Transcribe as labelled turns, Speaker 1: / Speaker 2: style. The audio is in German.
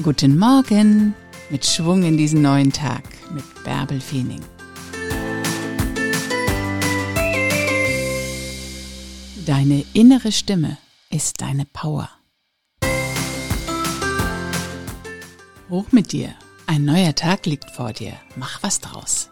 Speaker 1: Guten Morgen mit Schwung in diesen neuen Tag mit Bärbel Feening. Deine innere Stimme ist deine Power. Hoch mit dir. Ein neuer Tag liegt vor dir. Mach was draus.